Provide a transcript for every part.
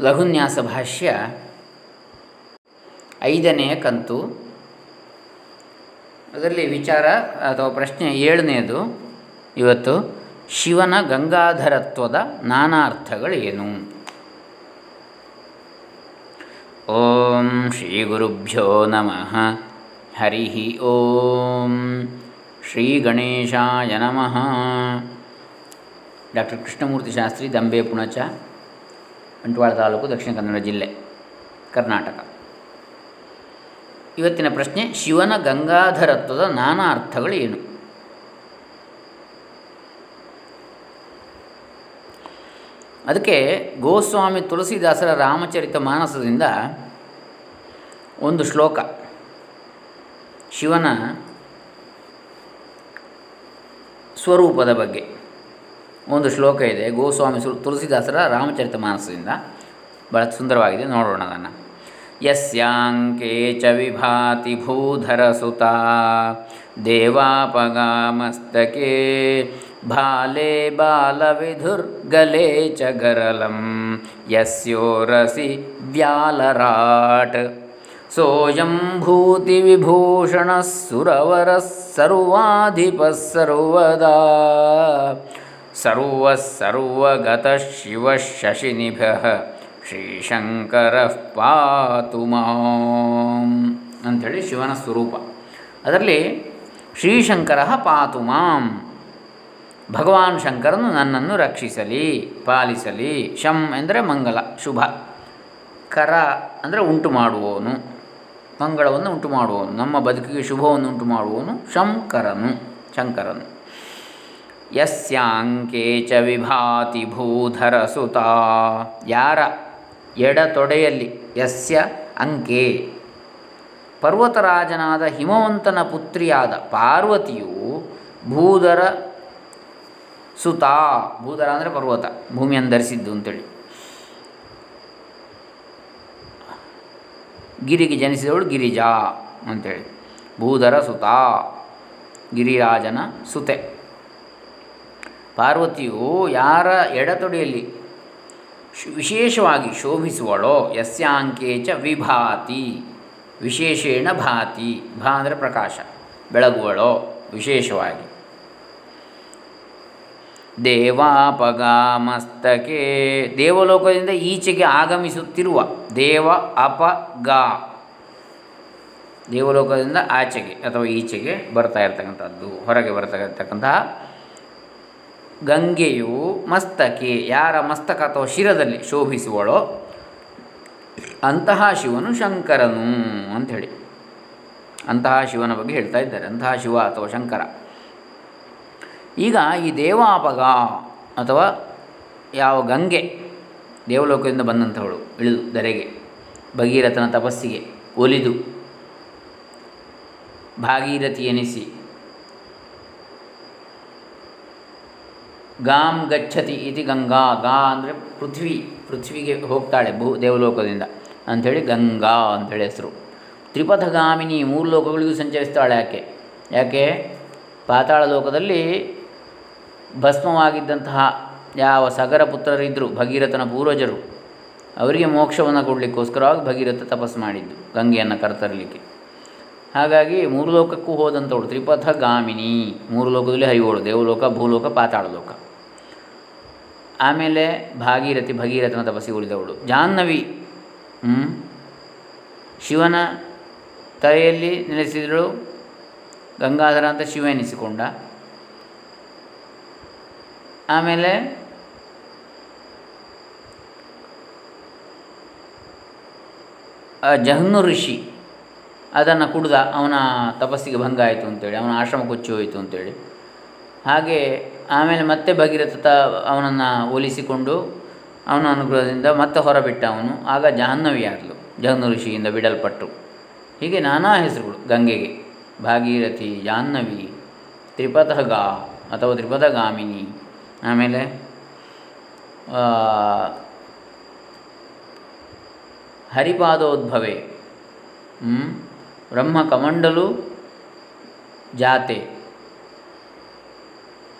ಲಘುನ್ಯಾಸ ಭಾಷ್ಯ ಐದನೆಯ ಕಂತು. ಅದರಲ್ಲಿ ವಿಚಾರ ಅಥವಾ ಪ್ರಶ್ನೆ ಏಳನೆಯದು. ಇವತ್ತು ಶಿವನ ಗಂಗಾಧರತ್ವದ ನಾನಾರ್ಥಗಳೇನು? ಓಂ ಶ್ರೀ ಗುರುಭ್ಯೋ ನಮಃ. ಹರಿ ಓಂ ಶ್ರೀ ಗಣೇಶಾಯ ನಮಃ. ಡಾಕ್ಟರ್ ಕೃಷ್ಣಮೂರ್ತಿ ಶಾಸ್ತ್ರಿ ದಂಬೆ ಪುಣಚ. ಬಂಟ್ವಾಳ ತಾಲೂಕು ದಕ್ಷಿಣ ಕನ್ನಡ ಜಿಲ್ಲೆ, ಕರ್ನಾಟಕ. ಇವತ್ತಿನ ಪ್ರಶ್ನೆ, ಶಿವನ ಗಂಗಾಧರತ್ವದ ನಾನಾ ಅರ್ಥಗಳು ಏನು? ಅದಕ್ಕೆ ಗೋಸ್ವಾಮಿ ತುಳಸಿದಾಸರ ರಾಮಚರಿತ ಮಾನಸದಿಂದ ಒಂದು ಶ್ಲೋಕ. ಶಿವನ ಸ್ವರೂಪದ ಬಗ್ಗೆ. ಒಂದು ಶ್ಲೋಕ ಇದೆ, ಗೋಸ್ವಾಮಿ ಸು ತುಳಸಿದಾಸರ ರಾಮಚರಿತ ಮಾನಸದಿಂದ. ಭಾಳ ಸುಂದರವಾಗಿದೆ, ನೋಡೋಣ ಅದನ್ನು. ಯಸ್ಯಾಂಕೆ ಚ ವಿಭಾತಿ ಭೂಧರಸುತ ದೇವಾಪಗಾಮಸ್ತಕೆ, ಬಾಲೆ ಬಾಲವಿಧುರ್ಗಲೆ ಚ ಗರಲಂ, ಯಸ್ಯೋರಸಿ ವ್ಯಾಲರಾಟ್. ಸೋಯಂ ಭೂತಿವಿಭೂಷಣಃ ಸುರವರ ಸರ್ವಾಧಿಪ ಸರ್ವದಾ ಸರ್ವಃ ಸರ್ವಗತ ಶಿವ ಶಶಿನಿಭಃ. ಶ್ರೀಶಂಕರಃ ಪಾತು ಮಾಂ ಅಂಥೇಳಿ ಶಿವನ ಸ್ವರೂಪ. ಅದರಲ್ಲಿ ಶ್ರೀಶಂಕರ ಪಾತು ಮಾಂ. ಭಗವಾನ್ ಶಂಕರನು ನನ್ನನ್ನು ರಕ್ಷಿಸಲಿ, ಪಾಲಿಸಲಿ, ಶಂ ಎಂದರೆ ಮಂಗಲ, ಶುಭ. ಕರ ಅಂದರೆ ಉಂಟು ಮಾಡುವವನು, ಮಂಗಳವನ್ನು ಉಂಟು ಮಾಡುವವನು, ನಮ್ಮ ಬದುಕಿಗೆ ಶುಭವನ್ನು ಉಂಟು ಮಾಡುವವನು ಶಂಕರನು ಶಂಕರನು. ಯಸ್ಯಾಂಕೆ ಚ ವಿಭಾತಿ ಭೂಧರ ಸುತ ಯಾರ ಎಡತೊಡೆಯಲ್ಲಿ ಯಸ್ಯ ಅಂಕೆ. ಪರ್ವತರಾಜನಾದ ಹಿಮವಂತನ ಪುತ್ರಿಯಾದ ಪಾರ್ವತಿಯು ಭೂಧರ ಸುತ ಭೂಧರ ಅಂದರೆ ಪರ್ವತ ಭೂಮಿಯನ್ನು ಧರಿಸಿದ್ದು ಅಂತೇಳಿ. ಗಿರಿಗೆ ಜನಿಸಿದವಳು ಗಿರಿಜಾ ಅಂತೇಳಿ. ಭೂಧರ ಸುತ ಗಿರಿರಾಜನ ಸುತೆ. ಪಾರ್ವತಿಯು ಯಾರ ಎಡತೊಡೆಯಲ್ಲಿ ವಿಶೇಷವಾಗಿ ಶೋಭಿಸುವಳೋ ಯಸ್ಯಾಂಕೆ ಚ ವಿಭಾತಿ, ವಿಶೇಷೇಣ ಭಾತಿ ಭಾ ಅಂದರೆ ಪ್ರಕಾಶ, ಬೆಳಗುವಳೋ ವಿಶೇಷವಾಗಿ. ದೇವಾಪಗಾಮಸ್ತಕೆ, ದೇವಲೋಕದಿಂದ ಈಚೆಗೆ ಆಗಮಿಸುತ್ತಿರುವ ದೇವ ಅಪಗ ದೇವಲೋಕದಿಂದ ಆಚೆಗೆ ಅಥವಾ ಈಚೆಗೆ ಬರ್ತಾ ಇರತಕ್ಕಂಥದ್ದು, ಹೊರಗೆ ಬರ್ತಾ ಇರತಕ್ಕಂತಹ ಗಂಗೆಯು ಮಸ್ತಕೆ ಯಾರ ಮಸ್ತಕ ಅಥವಾ ಶಿರದಲ್ಲಿ ಶೋಭಿಸುವಳೋ ಅಂತಹ ಶಿವನು ಶಂಕರನು ಅಂಥೇಳಿ. ಅಂತಹ ಶಿವನ ಬಗ್ಗೆ ಹೇಳ್ತಾ ಇದ್ದಾರೆ. ಅಂತಹ ಶಿವ ಅಥವಾ ಶಂಕರ. ಈಗ ಈ ದೇವಾಪಗ ಅಥವಾ ಯಾವ ಗಂಗೆ ದೇವಲೋಕದಿಂದ ಬಂದಂಥವಳು, ಇಳಿದು, ಧರೆಗೆ, ಭಗೀರಥನ ತಪಸ್ಸಿಗೆ ಒಲಿದು, ಭಾಗೀರಥಿ ಎನಿಸಿ ಗಾಂ ಗಚ್ಚತಿ ಇತಿ ಗಂಗಾ. ಗಾ ಅಂದರೆ ಪೃಥ್ವಿ, ಪೃಥ್ವಿಗೆ ಹೋಗ್ತಾಳೆ ಭೂ ದೇವಲೋಕದಿಂದ ಅಂಥೇಳಿ ಗಂಗಾ ಅಂಥೇಳಿ ಹೆಸರು. ತ್ರಿಪಥಗಾಮಿನಿ ಮೂರು ಲೋಕಗಳಿಗೂ ಸಂಚರಿಸ್ತಾಳೆ ಯಾಕೆ ಯಾಕೆ? ಪಾತಾಳ ಲೋಕದಲ್ಲಿ ಭಸ್ಮವಾಗಿದ್ದಂತಹ ಯಾವ ಸಗರ ಪುತ್ರರಿದ್ದರು ಭಗೀರಥನ ಪೂರ್ವಜರು, ಅವರಿಗೆ ಮೋಕ್ಷವನ್ನು ಕೊಡಲಿಕ್ಕೋಸ್ಕರವಾಗಿ ಭಗೀರಥ ತಪಸ್ಸು ಮಾಡಿದ್ದು, ಗಂಗೆಯನ್ನು ಕರೆತರಲಿಕ್ಕೆ. ಹಾಗಾಗಿ ಮೂರು ಲೋಕಕ್ಕೂ ಹೋದಂಥವಳು ತ್ರಿಪಥಗಾಮಿನಿ. ಮೂರು ಲೋಕದಲ್ಲಿ ಹರಿಯೋಳು, ದೇವಲೋಕ, ಭೂಲೋಕ, ಪಾತಾಳ ಲೋಕ. ಆಮೇಲೆ ಭಾಗೀರಥಿ, ಭಗೀರಥನ ತಪಸ್ಸಿಗೆ ಉಳಿದವಳು ಜಾಹ್ನವಿ ಶಿವನ ತಲೆಯಲ್ಲಿ ನೆಲೆಸಿದಳು. ಗಂಗಾಧರ ಅಂತ ಶಿವ ಎನಿಸಿಕೊಂಡ. ಆಮೇಲೆ ಜಹ್ನು ಋಷಿ, ಅದನ್ನು ಕುಡ್ದ ಅವನ ತಪಸ್ಸಿಗೆ ಭಂಗ ಆಯಿತು ಅಂತೇಳಿ, ಅವನ ಆಶ್ರಮ ಕೊಚ್ಚಿ ಹೋಯಿತು ಅಂತೇಳಿ. ಹಾಗೆ ಆಮೇಲೆ ಮತ್ತೆ ಭಗೀರಥ ಅವನನ್ನು ಒಲಿಸಿಕೊಂಡು ಅವನ ಅನುಗ್ರಹದಿಂದ ಮತ್ತೆ ಹೊರಬಿಟ್ಟ ಅವನು. ಆಗ ಜಾಹ್ನವಿ ಆದಲು ಜಹ್ನು ಋಷಿಯಿಂದ ಬಿಡಲ್ಪಟ್ಟರು ಹೀಗೆ ನಾನಾ ಹೆಸರುಗಳು ಗಂಗೆಗೆ. ಭಾಗೀರಥಿ, ಜಾಹ್ನವಿ ತ್ರಿಪಥಗ ಅಥವಾ ತ್ರಿಪಥಗಾಮಿನಿ ಆಮೇಲೆ ಹರಿಪಾದೋದ್ಭವೆ. ಬ್ರಹ್ಮ ಕಮಂಡಲು ಜಾತೆ.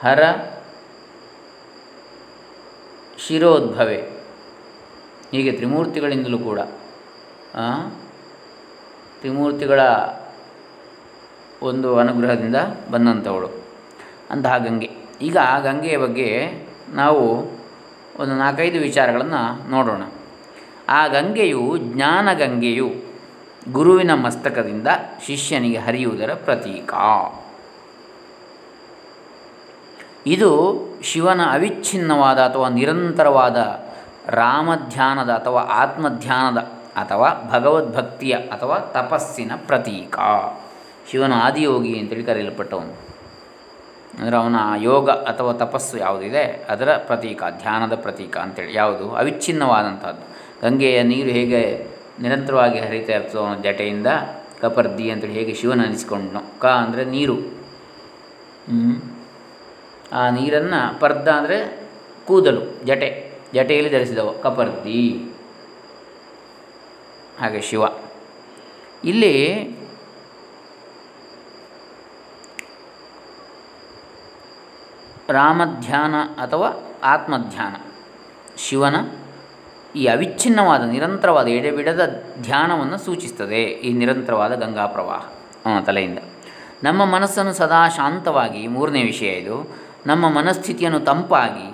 ಹರ ಶಿರೋದ್ಭವೆ. ಹೀಗೆ ತ್ರಿಮೂರ್ತಿಗಳಿಂದಲೂ ಕೂಡ ತ್ರಿಮೂರ್ತಿಗಳ ಒಂದು ಅನುಗ್ರಹದಿಂದ ಬಂದಂಥವಳು. ಅಂತಹ ಗಂಗೆ ಈಗ ಆ ಗಂಗೆಯ ಬಗ್ಗೆ ನಾವು ಒಂದು ನಾಲ್ಕೈದು ವಿಚಾರಗಳನ್ನು ನೋಡೋಣ. ಆ ಗಂಗೆಯು ಜ್ಞಾನ ಗಂಗೆಯು ಗುರುವಿನ ಮಸ್ತಕದಿಂದ ಶಿಷ್ಯನಿಗೆ ಹರಿಯುವುದರ ಪ್ರತೀಕ. ಇದು ಶಿವನ ಅವಿಚ್ಛಿನ್ನವಾದ ಅಥವಾ ನಿರಂತರವಾದ ರಾಮಧ್ಯಾನದ ಅಥವಾ ಆತ್ಮಧ್ಯಾನದ ಅಥವಾ ಭಗವದ್ಭಕ್ತಿಯ ಅಥವಾ ತಪಸ್ಸಿನ ಪ್ರತೀಕ. ಶಿವನ ಆದಿಯೋಗಿ ಅಂತೇಳಿ ಕರೆಯಲ್ಪಟ್ಟವನು. ಅಂದರೆ ಅವನ ಯೋಗ ಅಥವಾ ತಪಸ್ಸು ಯಾವುದಿದೆ, ಅದರ ಪ್ರತೀಕ, ಧ್ಯಾನದ ಪ್ರತೀಕ ಅಂತೇಳಿ. ಯಾವುದು? ಅವಿಚ್ಛಿನ್ನವಾದಂಥದ್ದು. ಗಂಗೆಯ ನೀರು ಹೇಗೆ ನಿರಂತರವಾಗಿ ಹರಿತಾ ಇರ್ತದೋ ಅವನ ಜಟೆಯಿಂದ, ಕಪರ್ದಿ ಅಂತೇಳಿ ಹೇಗೆ ಶಿವನ ಅನಿಸಿಕೊಂಡನು, ಕ ಅಂದರೆ ನೀರು. ಆ ನೀರನ್ನು ಪರ್ದ ಅಂದರೆ ಕೂದಲು, ಜಟೆ. ಜಟೆಯಲ್ಲಿ ಧರಿಸಿದವು, ಕಪರ್ದಿ. ಹಾಗೆ ಶಿವ. ಇಲ್ಲಿ ರಾಮಧ್ಯಾನ ಅಥವಾ ಆತ್ಮಧ್ಯಾನ. ಶಿವನ ಈ ಅವಿಚ್ಛಿನ್ನವಾದ, ನಿರಂತರವಾದ, ಎಡೆಬಿಡದ ಧ್ಯಾನವನ್ನು ಸೂಚಿಸ್ತದೆ. ಈ ನಿರಂತರವಾದ ಗಂಗಾ ಪ್ರವಾಹ ತಲೆಯಿಂದ. ನಮ್ಮ ಮನಸ್ಸನ್ನು ಸದಾ ಶಾಂತವಾಗಿ, ಮೂರನೇ ವಿಷಯ ಇದು ನಮ್ಮ ಮನಸ್ಥಿತಿಯನ್ನು ತಂಪಾಗಿ,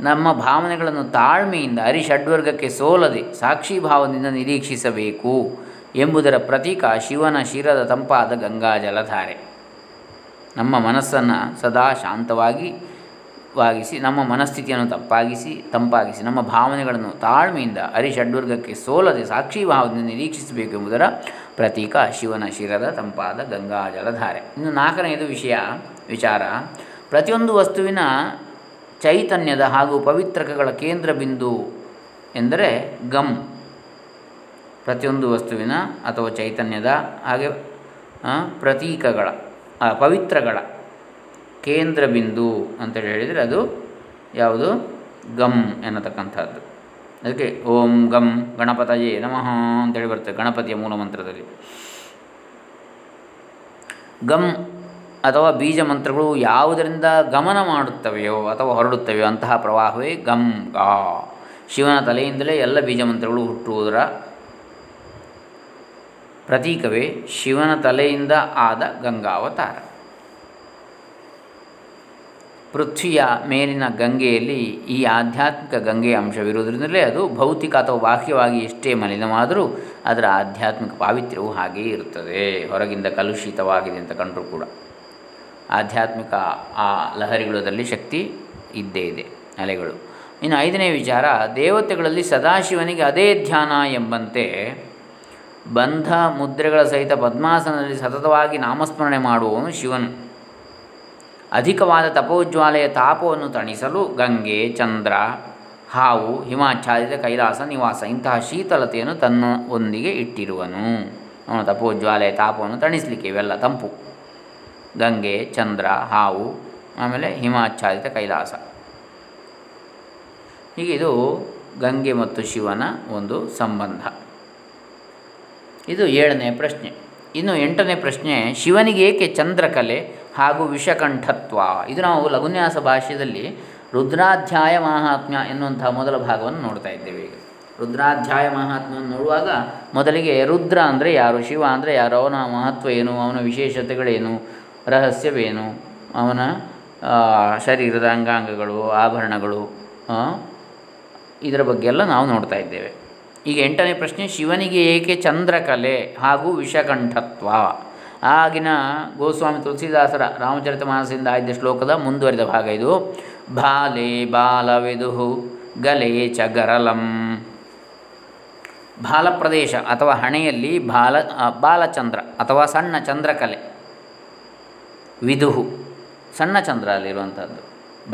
ನಮ್ಮ ಭಾವನೆಗಳನ್ನು ತಾಳ್ಮೆಯಿಂದ ಹರಿಷಡ್ವರ್ಗಕ್ಕೆ ಸೋಲದೆ ಸಾಕ್ಷಿ ಭಾವದಿಂದ ನಿರೀಕ್ಷಿಸಬೇಕು ಎಂಬುದರ ಪ್ರತೀಕ ಶಿವನ ಶಿರದ ತಂಪಾದ ಗಂಗಾ ಜಲಧಾರೆ. ನಮ್ಮ ಮನಸ್ಸನ್ನು ಸದಾ ಶಾಂತವಾಗಿ ವಾಗಿಸಿ, ನಮ್ಮ ಮನಸ್ಥಿತಿಯನ್ನು ತಪ್ಪಾಗಿಸಿ ತಂಪಾಗಿಸಿ, ನಮ್ಮ ಭಾವನೆಗಳನ್ನು ತಾಳ್ಮೆಯಿಂದ ಹರಿಷಡ್ವರ್ಗಕ್ಕೆ ಸೋಲದೆ ಸಾಕ್ಷಿ ಭಾವದಿಂದ ನಿರೀಕ್ಷಿಸಬೇಕು ಎಂಬುದರ ಪ್ರತೀಕ ಶಿವನ ಶಿರದ ತಂಪಾದ ಗಂಗಾ ಜಲಧಾರೆ. ಇನ್ನು ನಾಲ್ಕನೆಯದು ವಿಷಯ, ವಿಚಾರ. ಪ್ರತಿಯೊಂದು ವಸ್ತುವಿನ ಚೈತನ್ಯದ ಹಾಗೂ ಪವಿತ್ರಕಗಳ ಕೇಂದ್ರ ಬಿಂದು ಎಂದರೆ ಗಮ್. ಪ್ರತಿಯೊಂದು ವಸ್ತುವಿನ ಅಥವಾ ಚೈತನ್ಯದ ಹಾಗೆ ಪ್ರತೀಕಗಳ ಪವಿತ್ರಗಳ ಕೇಂದ್ರ ಬಿಂದು ಅಂತೇಳಿ ಹೇಳಿದರೆ ಅದು ಯಾವುದು? ಗಮ್ ಎನ್ನತಕ್ಕಂಥದ್ದು. ಅದಕ್ಕೆ ಓಂ ಗಮ್ ಗಣಪತಯೇ ನಮಃ ಅಂತೇಳಿ ಬರ್ತದೆ ಗಣಪತಿಯ ಮೂಲ ಮಂತ್ರದಲ್ಲಿ. ಗಮ್ ಅಥವಾ ಬೀಜ ಮಂತ್ರಗಳು ಯಾವುದರಿಂದ ಗಮನ ಮಾಡುತ್ತವೆಯೋ ಅಥವಾ ಹೊರಡುತ್ತವೆಯೋ ಅಂತಹ ಪ್ರವಾಹವೇ ಗಮ್ ಗಾ. ಶಿವನ ತಲೆಯಿಂದಲೇ ಎಲ್ಲ ಬೀಜ ಮಂತ್ರಗಳು ಹುಟ್ಟುವುದರ ಪ್ರತೀಕವೇ ಶಿವನ ತಲೆಯಿಂದ ಆದ ಗಂಗಾವತಾರ. ಪೃಥ್ವಿಯ ಮೇಲಿನ ಗಂಗೆಯಲ್ಲಿ ಈ ಆಧ್ಯಾತ್ಮಿಕ ಗಂಗೆಯ ಅಂಶವಿರುವುದರಿಂದಲೇ ಅದು ಭೌತಿಕ ಅಥವಾ ಬಾಹ್ಯವಾಗಿ ಎಷ್ಟೇ ಮಲಿನವಾದರೂ ಅದರ ಆಧ್ಯಾತ್ಮಿಕ ಪಾವಿತ್ರ್ಯವು ಹಾಗೆಯೇ ಇರುತ್ತದೆ. ಹೊರಗಿಂದ ಕಲುಷಿತವಾಗಿದೆ ಅಂತ ಕಂಡರೂ ಕೂಡ. ಆಧ್ಯಾತ್ಮಿಕ ಆ ಲಹರಿಗಳದಲ್ಲಿ ಶಕ್ತಿ ಇದ್ದೇ ಇದೆ, ಅಲೆಗಳು. ಇನ್ನು ಐದನೇ ವಿಚಾರ, ದೇವತೆಗಳಲ್ಲಿ ಸದಾಶಿವನಿಗೆ ಅದೇ ಧ್ಯಾನ ಎಂಬಂತೆ ಬಂಧ ಮುದ್ರೆಗಳ ಸಹಿತ ಪದ್ಮಾಸನದಲ್ಲಿ ಸತತವಾಗಿ ನಾಮಸ್ಮರಣೆ ಮಾಡುವವನು ಶಿವನು. ಅಧಿಕವಾದ ತಪೋಜ್ವಾಲೆಯ ತಾಪವನ್ನು ತಣಿಸಲು ಗಂಗೆ, ಚಂದ್ರ, ಹಾವು, ಹಿಮಾಚ್ಛಾದಿತ ಕೈಲಾಸ ನಿವಾಸ ಇಂತಹ ಶೀತಲತೆಯನ್ನು ತನ್ನ ಒಂದಿಗೆ ಇಟ್ಟಿರುವನು. ಅವನ ತಪೋಜ್ವಾಲೆಯ ತಾಪವನ್ನು ತಣಿಸಲಿಕ್ಕೆ ಇವೆಲ್ಲ ತಂಪು. ಗಂಗೆ, ಚಂದ್ರ, ಹಾವು, ಆಮೇಲೆ ಹಿಮಾಚ್ಛಾದಿತ ಕೈಲಾಸ. ಹೀಗೆ ಇದು ಗಂಗೆ ಮತ್ತು ಶಿವನ ಒಂದು ಸಂಬಂಧ. ಇದು ಏಳನೇ ಪ್ರಶ್ನೆ. ಇನ್ನು ಎಂಟನೇ ಪ್ರಶ್ನೆ ಶಿವನಿಗೆ ಏಕೆ ಚಂದ್ರಕಲೆ ಹಾಗೂ ವಿಷಕಂಠತ್ವ? ಇದು ನಾವು ಲಘುನ್ಯಾಸ ಭಾಷ್ಯದಲ್ಲಿ ರುದ್ರಾಧ್ಯಾಯ ಮಹಾತ್ಮ್ಯ ಎನ್ನುವಂತಹ ಮೊದಲ ಭಾಗವನ್ನು ನೋಡ್ತಾ ಇದ್ದೇವೆ ಈಗ. ರುದ್ರಾಧ್ಯಾಯ ಮಹಾತ್ಮ್ಯವನ್ನು ನೋಡುವಾಗ ಮೊದಲಿಗೆ ರುದ್ರ ಅಂದರೆ ಯಾರು, ಶಿವ ಅಂದರೆ ಯಾರು, ಅವನ ಮಹತ್ವ ಏನು, ಅವನ ವಿಶೇಷತೆಗಳೇನು ರಹಸ್ಯವೇನು? ಅವನ ಶರೀರದ ಅಂಗಾಂಗಗಳು, ಆಭರಣಗಳು ಇದರ ಬಗ್ಗೆ ಎಲ್ಲ ನಾವು ನೋಡ್ತಾ ಇದ್ದೇವೆ. ಈಗ ಎಂಟನೇ ಪ್ರಶ್ನೆ, ಶಿವನಿಗೆ ಏಕೆ ಚಂದ್ರಕಲೆ ಹಾಗೂ ವಿಷಕಂಠತ್ವ? ಆಗಿನ ಗೋಸ್ವಾಮಿ ತುಳಸಿದಾಸರ ರಾಮಚರಿತ ಮಾನಸದಿಂದ ಆಯ್ದ ಶ್ಲೋಕದ ಮುಂದುವರಿದ ಭಾಗ ಇದು. ಬಾಲೆ ಬಾಲವಿದುಹು ಗಲೆ ಚಗರಲಂ. ಗರಲಂ ಬಾಲ ಪ್ರದೇಶ ಅಥವಾ ಹಣೆಯಲ್ಲಿ ಬಾಲ ಬಾಲಚಂದ್ರ ಅಥವಾ ಸಣ್ಣ ಚಂದ್ರಕಲೆ. ವಿದುಹು, ಸಣ್ಣ ಚಂದ್ರ ಅಲ್ಲಿರುವಂಥದ್ದು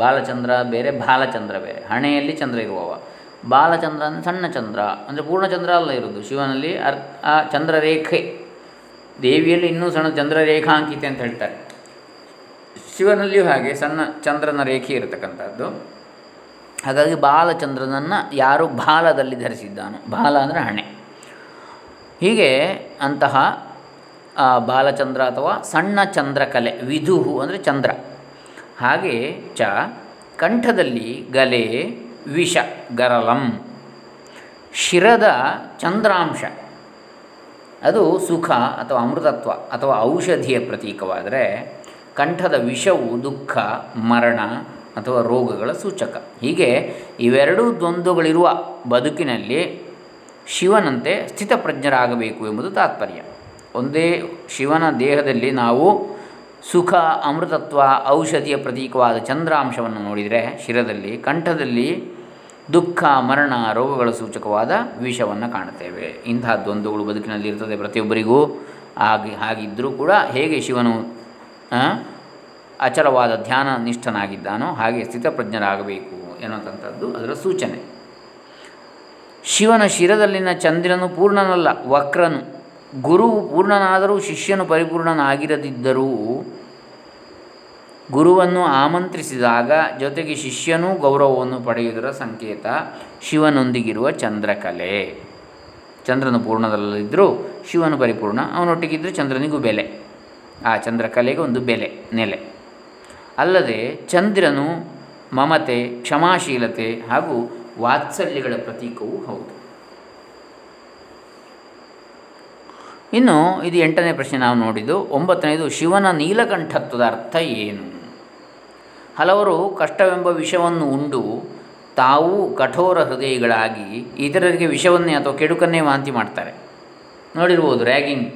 ಬಾಲಚಂದ್ರ ಬೇರೆ ಬಾಲಚಂದ್ರ ಬೇರೆ. ಹಣೆಯಲ್ಲಿ ಚಂದ್ರ ಇರುವವ. ಬಾಲಚಂದ್ರ ಅಂದರೆ ಸಣ್ಣ ಚಂದ್ರ, ಅಂದರೆ ಪೂರ್ಣಚಂದ್ರ ಅಲ್ಲ ಇರೋದು ಶಿವನಲ್ಲಿ ಅರ್, ಆ ಚಂದ್ರರೇಖೆ. ದೇವಿಯಲ್ಲಿ ಇನ್ನೂ ಸಣ್ಣ ಚಂದ್ರರೇಖಾಂಕಿತೆ ಅಂತ ಹೇಳ್ತಾರೆ. ಶಿವನಲ್ಲಿಯೂ ಹಾಗೆ ಸಣ್ಣ ಚಂದ್ರನ ರೇಖೆ ಇರತಕ್ಕಂಥದ್ದು. ಹಾಗಾಗಿ ಬಾಲಚಂದ್ರನನ್ನು ಯಾರು ಬಾಲದಲ್ಲಿ ಧರಿಸಿದ್ದಾನೋ, ಬಾಲ ಅಂದರೆ ಹಣೆ. ಹೀಗೆ ಅಂತಹ ಬಾಲಚಂದ್ರ ಅಥವಾ ಸಣ್ಣ ಚಂದ್ರಕಲೆ ವಿಧುಹು ಅಂದರೆ ಚಂದ್ರ. ಹಾಗೆ ಚ, ಕಂಠದಲ್ಲಿ ಗಲೆ, ವಿಷ, ಗರಲಂ. ಶಿರದ ಚಂದ್ರಾಂಶ. ಅದು ಸುಖ ಅಥವಾ ಅಮೃತತ್ವ ಅಥವಾ ಔಷಧಿಯ ಪ್ರತೀಕವಾದರೆ ಕಂಠದ ವಿಷವು ದುಃಖ, ಮರಣ ಅಥವಾ ರೋಗಗಳ ಸೂಚಕ. ಹೀಗೆ ಇವೆರಡೂ ದ್ವಂದ್ವಗಳಿರುವ ಬದುಕಿನಲ್ಲಿ ಶಿವನಂತೆ ಸ್ಥಿತಪ್ರಜ್ಞರಾಗಬೇಕು ಎಂಬುದು ತಾತ್ಪರ್ಯ. ಒಂದೇ ಶಿವನ ದೇಹದಲ್ಲಿ ನಾವು ಸುಖ, ಅಮೃತತ್ವ, ಔಷಧಿಯ ಪ್ರತೀಕವಾದ ಚಂದ್ರಾಂಶವನ್ನು ನೋಡಿದರೆ ಶಿರದಲ್ಲಿ, ಕಂಠದಲ್ಲಿ ದುಃಖ, ಮರಣ, ರೋಗಗಳ ಸೂಚಕವಾದ ವಿಷವನ್ನು ಕಾಣುತ್ತೇವೆ. ಇಂತಹ ದ್ವಂದ್ವಗಳು ಬದುಕಿನಲ್ಲಿ ಇರ್ತದೆ ಪ್ರತಿಯೊಬ್ಬರಿಗೂ. ಹಾಗೆ ಹಾಗಿದ್ದರೂ ಕೂಡ ಹೇಗೆ ಶಿವನು ಅಚಲವಾದ ಧ್ಯಾನ ನಿಷ್ಠನಾಗಿದ್ದಾನೋ ಹಾಗೆ ಸ್ಥಿತಪ್ರಜ್ಞರಾಗಬೇಕು ಎನ್ನುವಂಥದ್ದು ಅದರ ಸೂಚನೆ. ಶಿವನ ಶಿರದಲ್ಲಿನ ಚಂದ್ರನು ಪೂರ್ಣನಲ್ಲ, ವಕ್ರನು. ಗುರುವು ಪೂರ್ಣನಾದರೂ ಶಿಷ್ಯನು ಪರಿಪೂರ್ಣನಾಗಿರದಿದ್ದರೂ ಗುರುವನ್ನು ಆಮಂತ್ರಿಸಿದಾಗ ಜೊತೆಗೆ ಶಿಷ್ಯನೂ ಗೌರವವನ್ನು ಪಡೆಯುವುದರ ಸಂಕೇತ ಶಿವನೊಂದಿಗಿರುವ ಚಂದ್ರಕಲೆ. ಚಂದ್ರನು ಪೂರ್ಣದಲ್ಲಿದ್ದರೂ ಶಿವನು ಪರಿಪೂರ್ಣ, ಅವನೊಟ್ಟಿಗಿದ್ದರೆ ಚಂದ್ರನಿಗೂ ಬೆಲೆ. ಆ ಚಂದ್ರಕಲೆಗೆ ಒಂದು ಬೆಲೆ, ನೆಲೆ. ಅಲ್ಲದೆ ಚಂದ್ರನು ಮಮತೆ, ಕ್ಷಮಾಶೀಲತೆ ಹಾಗೂ ವಾತ್ಸಲ್ಯಗಳ ಪ್ರತೀಕವೂ ಹೌದು. ಇನ್ನು ಇದು ಎಂಟನೇ ಪ್ರಶ್ನೆ ನಾವು ನೋಡಿದ್ದು, ಒಂಬತ್ತನೇದು, ಶಿವನ ನೀಲಕಂಠತ್ವದ ಅರ್ಥ ಏನು? ಹಲವರು ಕಷ್ಟವೆಂಬ ವಿಷವನ್ನು ಉಂಡು, ತಾವು ಕಠೋರ ಹೃದಯಗಳಾಗಿ ಇತರರಿಗೆ ವಿಷವನ್ನೇ ಅಥವಾ ಕೆಡುಕನ್ನೇ ವಾಂತಿ ಮಾಡ್ತಾರೆ. ನೋಡಿರ್ಬೋದು, ರ್ಯಾಗಿಂಗ್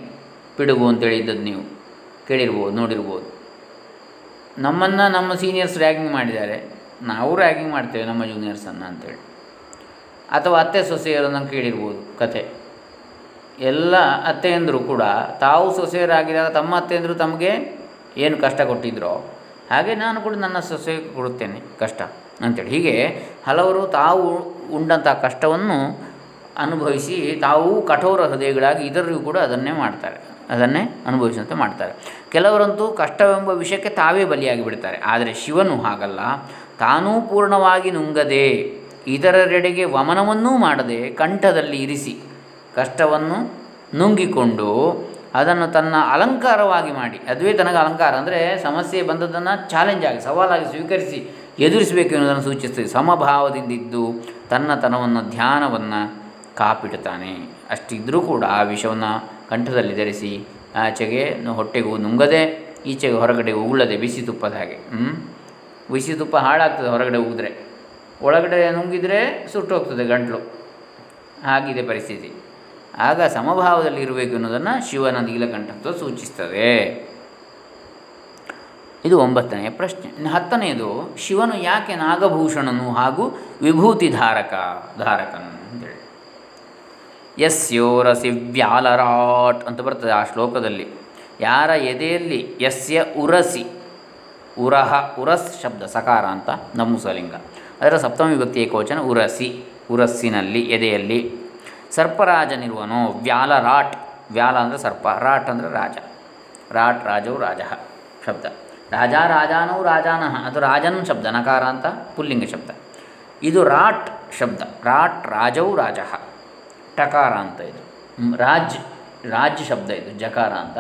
ಪಿಡುಗು ಅಂತೇಳಿ ಇದ್ದದ್ದು ನೀವು ಕೇಳಿರ್ಬೋದು, ನೋಡಿರ್ಬೋದು. ನಮ್ಮನ್ನು ನಮ್ಮ ಸೀನಿಯರ್ಸ್ ರ್ಯಾಗಿಂಗ್ ಮಾಡಿದ್ದಾರೆ, ನಾವು ರ್ಯಾಗಿಂಗ್ ಮಾಡ್ತೇವೆ ನಮ್ಮ ಜೂನಿಯರ್ಸನ್ನು ಅಂತೇಳಿ. ಅಥವಾ ಅತ್ತೆ ಸೊಸೆಯರನ್ನು ಕೇಳಿರ್ಬೋದು, ಕತೆ. ಎಲ್ಲ ಅತ್ತೆಯಂದರು ಕೂಡ ತಾವು ಸೊಸೆಯರಾಗಿದ್ದಾಗ ತಮ್ಮ ಅತ್ತೆಯಂದರು ತಮಗೆ ಏನು ಕಷ್ಟ ಕೊಟ್ಟಿದ್ರೋ ಹಾಗೆ ನಾನು ಕೂಡ ನನ್ನ ಸೊಸೆ ಕೊಡುತ್ತೇನೆ ಕಷ್ಟ ಅಂತೇಳಿ. ಹೀಗೆ ಹಲವರು ತಾವು ಉಂಡಂಥ ಕಷ್ಟವನ್ನು ಅನುಭವಿಸಿ ತಾವು ಕಠೋರ ಹೃದಯಗಳಾಗಿ ಇತರರಿಗೂ ಕೂಡ ಅದನ್ನೇ ಮಾಡ್ತಾರೆ, ಅದನ್ನೇ ಅನುಭವಿಸುವಂತೆ ಮಾಡ್ತಾರೆ. ಕೆಲವರಂತೂ ಕಷ್ಟವೆಂಬ ವಿಷಯಕ್ಕೆ ತಾವೇ ಬಲಿಯಾಗಿ ಬಿಡ್ತಾರೆ. ಆದರೆ ಶಿವನು ಹಾಗಲ್ಲ. ತಾನೂ ಪೂರ್ಣವಾಗಿ ನುಂಗದೆ ಇದರೆಡೆಗೆ ವಮನವನ್ನೂ ಮಾಡದೆ ಕಂಠದಲ್ಲಿ ಇರಿಸಿ ಕಷ್ಟವನ್ನು ನುಂಗಿಕೊಂಡು ಅದನ್ನು ತನ್ನ ಅಲಂಕಾರವಾಗಿ ಮಾಡಿ. ಅದುವೇ ತನಗೆ ಅಲಂಕಾರ ಅಂದರೆ ಸಮಸ್ಯೆ ಬಂದದ್ದನ್ನು ಚಾಲೆಂಜ್ ಆಗಿ, ಸವಾಲಾಗಿ ಸ್ವೀಕರಿಸಿ ಎದುರಿಸಬೇಕು ಎನ್ನುವುದನ್ನು ಸೂಚಿಸ್ತದೆ ಸಮಭಾವದಿಂದಿದ್ದು ತನ್ನತನವನ್ನು, ಧ್ಯಾನವನ್ನು ಕಾಪಿಡುತ್ತಾನೆ. ಅಷ್ಟಿದ್ದರೂ ಕೂಡ ಆ ವಿಷವನ್ನು ಕಂಠದಲ್ಲಿ ಧರಿಸಿ ಆಚೆಗೆ ಹೊಟ್ಟೆಗೂ ನುಂಗದೆ ಈಚೆಗೆ ಹೊರಗಡೆ ಉಗುಳದೆ ಬಿಸಿ ತುಪ್ಪದ ಹಾಗೆ? ಬಿಸಿ ತುಪ್ಪ ಹಾಳಾಗ್ತದೆ ಹೊರಗಡೆ ಉಗಿದ್ರೆ. ಒಳಗಡೆ ನುಂಗಿದರೆ ಸುಟ್ಟೋಗ್ತದೆ ಗಂಟಲು. ಆಗಿದೆ ಪರಿಸ್ಥಿತಿ. ಆಗ ಸಮಭಾವದಲ್ಲಿ ಇರಬೇಕು ಅನ್ನೋದನ್ನು ಶಿವನ ನೀಲಕಂಠತ್ವ ಸೂಚಿಸ್ತದೆ. ಇದು ಒಂಬತ್ತನೆಯ ಪ್ರಶ್ನೆ. ಹತ್ತನೆಯದು, ಶಿವನು ಯಾಕೆ ನಾಗಭೂಷಣನು ಹಾಗೂ ವಿಭೂತಿ ಧಾರಕ ಧಾರಕನು ಅಂತೇಳಿ. ಯಸ್ಯೋರಸಿ ವ್ಯಾಲರಾಟ್ ಅಂತ ಬರ್ತದೆ ಆ ಶ್ಲೋಕದಲ್ಲಿ. ಯಾರ ಎದೆಯಲ್ಲಿ ಯಸ್ಯ ಉರಸಿ, ಉರಹ, ಉರಸ್ ಶಬ್ದ ಸಕಾರ ಅಂತ ನಮ್ಮುಸಲಿಂಗ ಅದರ ಸಪ್ತಮಿ ವಿಭಕ್ತಿ ಏಕವಚನ ಉರಸಿ, ಉರಸ್ಸಿನಲ್ಲಿ, ಎದೆಯಲ್ಲಿ ಸರ್ಪರಾಜನಿರುವನೋ ವ್ಯಾಲರಾಟ್ ವ್ಯಾಲ ಅಂದರೆ ಸರ್ಪ, ರಾಟ್ ಅಂದರೆ ರಾಜ. ರಾಟ್ ರಾಜವು ರಾಜ ಶಬ್ದ. ರಾಜ ರಾಜಾನೋ ರಾಜಾನಃ. ಅದು ರಾಜನ್ ಶಬ್ದ, ನಕಾರ ಅಂತ ಪುಲ್ಲಿಂಗ ಶಬ್ದ. ಇದು ರಾಟ್ ಶಬ್ದ. ರಾಟ್ ರಾಜವು ರಾಜ. ಟಕಾರ ಅಂತ ಇದು. ರಾಜ್ ರಾಜ್ ಶಬ್ದ ಇದು, ಜಕಾರ ಅಂತ.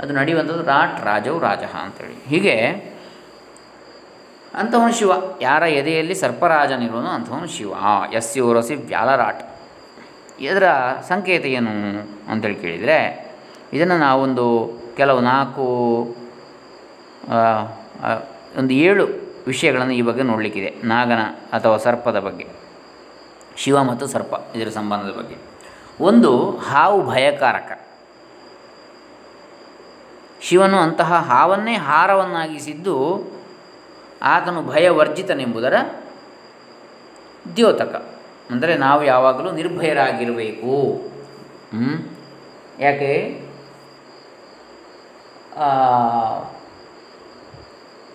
ಅದು ನಡೆಯುವಂಥದ್ದು ರಾಟ್ ರಾಜವು ರಾಜ ಅಂತೇಳಿ. ಹೀಗೆ ಅಂಥವನು ಶಿವ. ಯಾರ ಎದೆಯಲ್ಲಿ ಸರ್ಪರಾಜನಿರುವನು ಅಂಥವನು ಶಿವ. ಯಸ್ಯೋರಸಿ ವ್ಯಾಲರಾಟ್ ಇದರ ಸಂಕೇತ ಏನು ಅಂತೇಳಿ ಕೇಳಿದರೆ, ಇದನ್ನು ನಾವೊಂದು ಕೆಲವು ನಾಲ್ಕು ಒಂದು ಏಳು ವಿಷಯಗಳನ್ನು ಈ ಬಗ್ಗೆ ನೋಡಲಿಕ್ಕಿದೆ. ನಾಗನ ಅಥವಾ ಸರ್ಪದ ಬಗ್ಗೆ, ಶಿವ ಮತ್ತು ಸರ್ಪ ಇದರ ಸಂಬಂಧದ ಬಗ್ಗೆ. ಒಂದು ಹಾವು ಭಯಕಾರಕ. ಶಿವನು ಅಂತಹ ಹಾವನ್ನೇ ಹಾರವನ್ನಾಗಿಸಿದ್ದು ಆತನು ಭಯವರ್ಜಿತನೆಂಬುದರ ದ್ಯೋತಕ. ಅಂದರೆ ನಾವು ಯಾವಾಗಲೂ ನಿರ್ಭಯರಾಗಿರಬೇಕು? ಯಾಕೆ?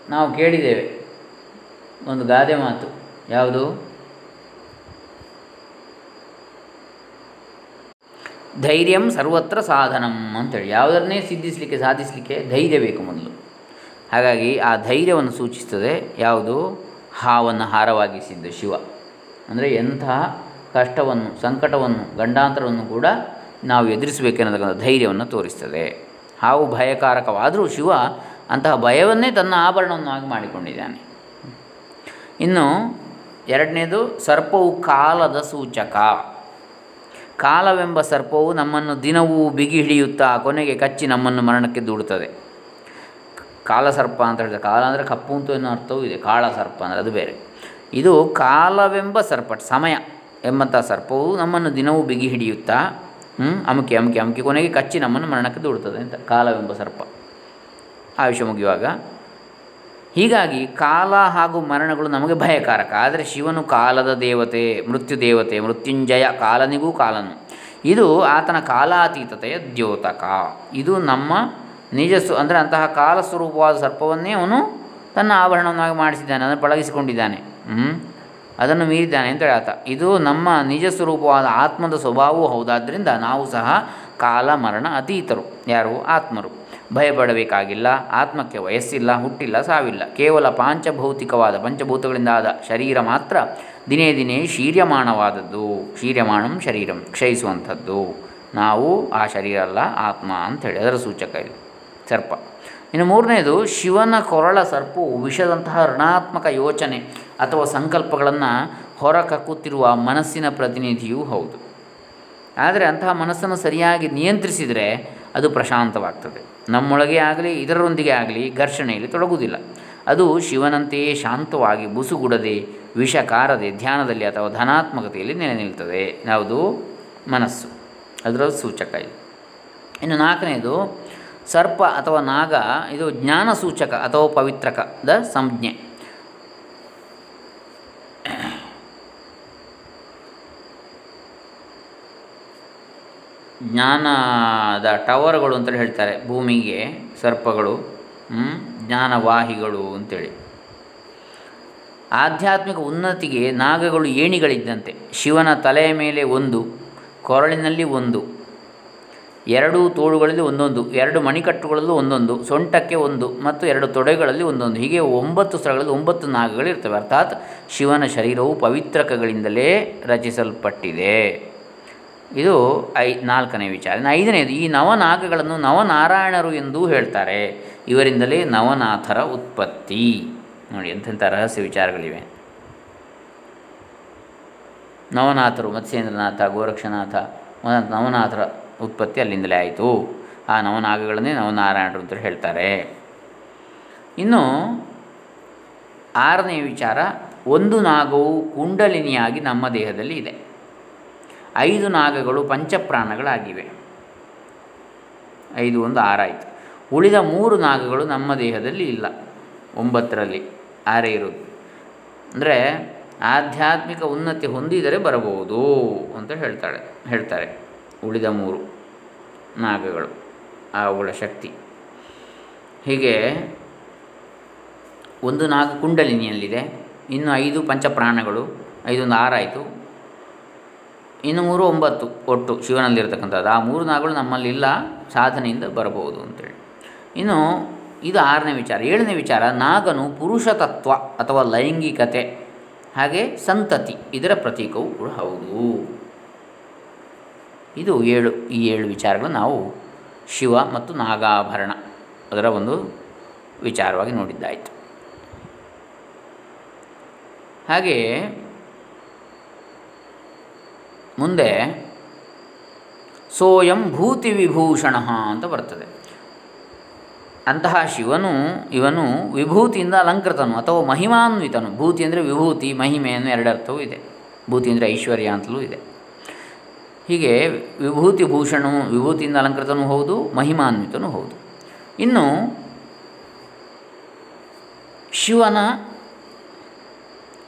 ನಾವು ಕೇಳಿದ್ದೇವೆ ಒಂದು ಗಾದೆ ಮಾತು. ಯಾವುದು? ಧೈರ್ಯಂ ಸರ್ವತ್ರ ಸಾಧನಂ ಅಂತೇಳಿ. ಯಾವುದನ್ನೇ ಸಿದ್ಧಿಸಲಿಕ್ಕೆ, ಸಾಧಿಸಲಿಕ್ಕೆ ಧೈರ್ಯ ಬೇಕು ಮೊದಲು. ಹಾಗಾಗಿ ಆ ಧೈರ್ಯವನ್ನು ಸೂಚಿಸ್ತದೆ. ಯಾವುದು? ಹಾವನ್ನು ಹಾರವಾಗಿಸಿದ್ದು ಶಿವ. ಅಂದರೆ ಎಂತಹ ಕಷ್ಟವನ್ನು, ಸಂಕಟವನ್ನು, ಗಂಡಾಂತರವನ್ನು ಕೂಡ ನಾವು ಎದುರಿಸಬೇಕೆನ್ನತಕ್ಕಂಥ ಧೈರ್ಯವನ್ನು ತೋರಿಸ್ತದೆ. ಹಾವು ಭಯಕಾರಕವಾದರೂ ಶಿವ ಅಂತಹ ಭಯವನ್ನೇ ತನ್ನ ಆಭರಣವನ್ನಾಗಿ ಮಾಡಿಕೊಂಡಿದ್ದಾನೆ. ಇನ್ನು ಎರಡನೇದು ಸರ್ಪವು ಕಾಲದ ಸೂಚಕ. ಕಾಲವೆಂಬ ಸರ್ಪವು ನಮ್ಮನ್ನು ದಿನವೂ ಬಿಗಿ ಹಿಡಿಯುತ್ತಾ ಕೊನೆಗೆ ಕಚ್ಚಿ ನಮ್ಮನ್ನು ಮರಣಕ್ಕೆ ದೂಡುತ್ತದೆ. ಕಾಲಸರ್ಪ ಅಂತ ಹೇಳಿದ್ರೆ ಕಾಲ ಅಂದರೆ ಕಪ್ಪು ಅಂತ ಏನೋ ಅರ್ಥವೂ ಇದೆ. ಕಾಳ ಸರ್ಪ ಅಂದರೆ ಅದು ಬೇರೆ. ಇದು ಕಾಲವೆಂಬ ಸರ್ಪ ಸಮಯ ಎಂಬಂಥ ಸರ್ಪವು ನಮ್ಮನ್ನು ದಿನವೂ ಬಿಗಿ ಹಿಡಿಯುತ್ತಾ ಅಮುಕಿ ಅಮುಕಿ ಅಮುಕಿ ಕೊನೆಗೆ ಕಚ್ಚಿ ನಮ್ಮನ್ನು ಮರಣಕ್ಕೆ ದೂಡುತ್ತದೆ ಅಂತ ಕಾಲವೆಂಬ ಸರ್ಪ. ಆಯುಷ್ಯ ಮುಗಿಯುವಾಗ, ಹೀಗಾಗಿ ಕಾಲ ಹಾಗೂ ಮರಣಗಳು ನಮಗೆ ಭಯಕಾರಕ, ಆದರೆ ಶಿವನು ಕಾಲದ ದೇವತೆ, ಮೃತ್ಯು ದೇವತೆ, ಮೃತ್ಯುಂಜಯ ಕಾಲನಿಗೂ ಕಾಲನು. ಇದು ಆತನ ಕಾಲಾತೀತತೆಯ ದ್ಯೋತಕ. ಇದು ನಮ್ಮ ನಿಜ ಅಂದರೆ ಅಂತಹ ಕಾಲ ಸ್ವರೂಪವಾದ ಸರ್ಪವನ್ನೇ ಅವನು ತನ್ನ ಆಭರಣವನ್ನಾಗಿ ಮಾಡಿಸಿದ್ದಾನೆ, ಅದನ್ನು ಪಳಗಿಸಿಕೊಂಡಿದ್ದಾನೆ? ಅದನ್ನು ಮೀರಿದ್ದಾನೆ ಅಂತ ಆತ ಇದು ನಮ್ಮ ನಿಜ ಸ್ವರೂಪವಾದ ಆತ್ಮದ ಸ್ವಭಾವವೂ ಹೌದಾದ್ದರಿಂದ ನಾವು ಸಹ ಕಾಲ, ಮರಣ, ಅತೀತರು. ಯಾರು? ಆತ್ಮರು. ಭಯಪಡಬೇಕಾಗಿಲ್ಲ, ಆತ್ಮಕ್ಕೆ ವಯಸ್ಸಿಲ್ಲ, ಹುಟ್ಟಿಲ್ಲ, ಸಾವಿಲ್ಲ. ಕೇವಲ ಪಾಂಚಭೌತಿಕವಾದ ಪಂಚಭೂತಗಳಿಂದಾದ ಶರೀರ ಮಾತ್ರ ದಿನೇ ದಿನೇ ಶೀರ್ಯಮಾಣವಾದದ್ದು ಶೀರ್ಯಮಾಣಂ ಶರೀರಂ, ಕ್ಷಯಿಸುವಂಥದ್ದು. ನಾವು ಆ ಶರೀರ ಅಲ್ಲ, ಆತ್ಮ ಅಂಥೇಳಿ ಅದರ ಸೂಚಕ ಇದು. ಸರ್ಪ. ಇನ್ನು ಮೂರನೇದು, ಶಿವನ ಕೊರಳ ಸರ್ಪು ವಿಷದಂತಹ ಋಣಾತ್ಮಕ ಯೋಚನೆ ಅಥವಾ ಸಂಕಲ್ಪಗಳನ್ನು ಹೊರಕಕ್ಕುತ್ತಿರುವ ಮನಸ್ಸಿನ ಪ್ರತಿನಿಧಿಯೂ ಹೌದು. ಆದರೆ ಅಂತಹ ಮನಸ್ಸನ್ನು ಸರಿಯಾಗಿ ನಿಯಂತ್ರಿಸಿದರೆ ಅದು ಪ್ರಶಾಂತವಾಗ್ತದೆ. ನಮ್ಮೊಳಗೆ ಆಗಲಿ, ಇದರೊಂದಿಗೆ ಆಗಲಿ ಘರ್ಷಣೆಯಲ್ಲಿ ತೊಡಗುವುದಿಲ್ಲ. ಅದು ಶಿವನಂತೆಯೇ ಶಾಂತವಾಗಿ ಬುಸುಗುಡದೆ, ವಿಷಕಾರದೆ, ಧ್ಯಾನದಲ್ಲಿ ಅಥವಾ ಧನಾತ್ಮಕತೆಯಲ್ಲಿ ನೆಲೆ ನಿಲ್ತದೆ ಯಾವುದು? ಮನಸ್ಸು. ಅದರ ಸೂಚಕ ಇದು. ಇನ್ನು ನಾಲ್ಕನೇದು ಸರ್ಪ ಅಥವಾ ನಾಗ, ಇದು ಜ್ಞಾನ ಸೂಚಕ ಅಥವಾ ಪವಿತ್ರಕದ ಸಂಜ್ಞೆ ಜ್ಞಾನದ ಟವರ್ಗಳು ಅಂತೇಳಿ ಹೇಳ್ತಾರೆ, ಭೂಮಿಗೆ ಸರ್ಪಗಳು? ಜ್ಞಾನವಾಹಿಗಳು ಅಂತೇಳಿ ಆಧ್ಯಾತ್ಮಿಕ ಉನ್ನತಿಗೆ ನಾಗಗಳು ಏಣಿಗಳಿದ್ದಂತೆ, ಶಿವನ ತಲೆಯ ಮೇಲೆ ಒಂದು, ಕೊರಳಿನಲ್ಲಿ ಒಂದು ಎರಡು ತೋಳುಗಳಲ್ಲಿ ಒಂದೊಂದು, ಎರಡು ಮಣಿಕಟ್ಟುಗಳಲ್ಲೂ ಒಂದೊಂದು, ಸೊಂಟಕ್ಕೆ ಒಂದು ಮತ್ತು ಎರಡು ತೊಡೆಗಳಲ್ಲಿ ಒಂದೊಂದು. ಹೀಗೆ ಒಂಬತ್ತು ಸ್ಥಳಗಳಲ್ಲಿ ಒಂಬತ್ತು ನಾಗಗಳಿರ್ತವೆ ಅರ್ಥಾತ್ ಶಿವನ ಶರೀರವು ಪವಿತ್ರಕಗಳಿಂದಲೇ ರಚಿಸಲ್ಪಟ್ಟಿದೆ. ಇದು ಐ, ನಾಲ್ಕನೇ ವಿಚಾರ. ಐದನೇದು, ಈ ನವನಾಗಗಳನ್ನು ನವನಾರಾಯಣರು ಎಂದೂ ಹೇಳ್ತಾರೆ. ಇವರಿಂದಲೇ ನವನಾಥರ ಉತ್ಪತ್ತಿ. ನೋಡಿ ಎಂಥೆಂಥ ರಹಸ್ಯ ವಿಚಾರಗಳಿವೆ. ನವನಾಥರು, ಮತ್ಸ್ಯೇಂದ್ರನಾಥ, ಗೋರಕ್ಷನಾಥ, ನವನಾಥರ ಉತ್ಪತ್ತಿ ಅಲ್ಲಿಂದಲೇ ಆಯಿತು. ಆ ನವನಾಗಗಳನ್ನೇ ನವನಾರಾಯಣರು ಅಂತ ಹೇಳ್ತಾರೆ. ಇನ್ನು ಆರನೇ ವಿಚಾರ, ಒಂದು ನಾಗವು ಕುಂಡಲಿನಿಯಾಗಿ ನಮ್ಮ ದೇಹದಲ್ಲಿ ಇದೆ. ಐದು ನಾಗಗಳು ಪಂಚಪ್ರಾಣಗಳಾಗಿವೆ. ಐದು ಒಂದು ಆರಾಯಿತು ಉಳಿದ ಮೂರು ನಾಗಗಳು ನಮ್ಮ ದೇಹದಲ್ಲಿ ಇಲ್ಲ. ಒಂಬತ್ತರಲ್ಲಿ ಆರೇ ಇರೋದು ಅಂದರೆ ಆಧ್ಯಾತ್ಮಿಕ ಉನ್ನತಿ ಹೊಂದಿದರೆ ಬರಬಹುದು ಅಂತ ಹೇಳ್ತಾಳೆ, ಹೇಳ್ತಾರೆ. ಉಳಿದ ಮೂರು ನಾಗಗಳು, ಅವುಗಳ ಶಕ್ತಿ. ಹೀಗೆ ಒಂದು ನಾಗ ಕುಂಡಲಿನಿಯಲ್ಲಿದೆ, ಇನ್ನು ಐದು ಪಂಚಪ್ರಾಣಗಳು, ಐದೊಂದು ಆರಾಯಿತು, ಇನ್ನು ಮೂರು ಒಂಬತ್ತು ಒಟ್ಟು ಶಿವನಲ್ಲಿರ್ತಕ್ಕಂಥದ್ದು. ಆ ಮೂರು ನಾಗಗಳು ನಮ್ಮಲ್ಲಿಲ್ಲ ಸಾಧನೆಯಿಂದ ಬರಬಹುದು ಅಂತೇಳಿ. ಇನ್ನು ಇದು ಆರನೇ ವಿಚಾರ. ಏಳನೇ ವಿಚಾರ, ನಾಗನು ಪುರುಷ ತತ್ವ ಅಥವಾ ಲೈಂಗಿಕತೆ, ಹಾಗೆ ಸಂತತಿ ಇದರ ಪ್ರತೀಕವೂ ಕೂಡ ಹೌದು. ಇದು ಏಳು, ಈ ಏಳು ವಿಚಾರಗಳು ನಾವು ಶಿವ ಮತ್ತು ನಾಗಾಭರಣ ಅದರ ಒಂದು ವಿಚಾರವಾಗಿ ನೋಡಿದ್ದಾಯಿತು. ಹಾಗೆಯೇ ಮುಂದೆ ಸೋಯಂ ಭೂತಿ ವಿಭೂಷಣ ಅಂತ ಬರ್ತದೆ. ಅಂತಹ ಶಿವನು, ಇವನು ವಿಭೂತಿಯಿಂದ ಅಲಂಕೃತನು ಅಥವಾ ಮಹಿಮಾನ್ವಿತನು. ಭೂತಿ ಅಂದರೆ ವಿಭೂತಿ ಮಹಿಮೆ ಅನ್ನೋ ಎರಡರ್ಥವೂ ಇದೆ. ಭೂತಿ ಅಂದರೆ ಐಶ್ವರ್ಯ ಅಂತಲೂ ಇದೆ. ಹೀಗೆ ವಿಭೂತಿ ಭೂಷಣವು ವಿಭೂತಿಯಿಂದ ಅಲಂಕೃತನೂ ಹೌದು, ಮಹಿಮಾನ್ವಿತನೂ ಹೌದು. ಇನ್ನು ಶಿವನ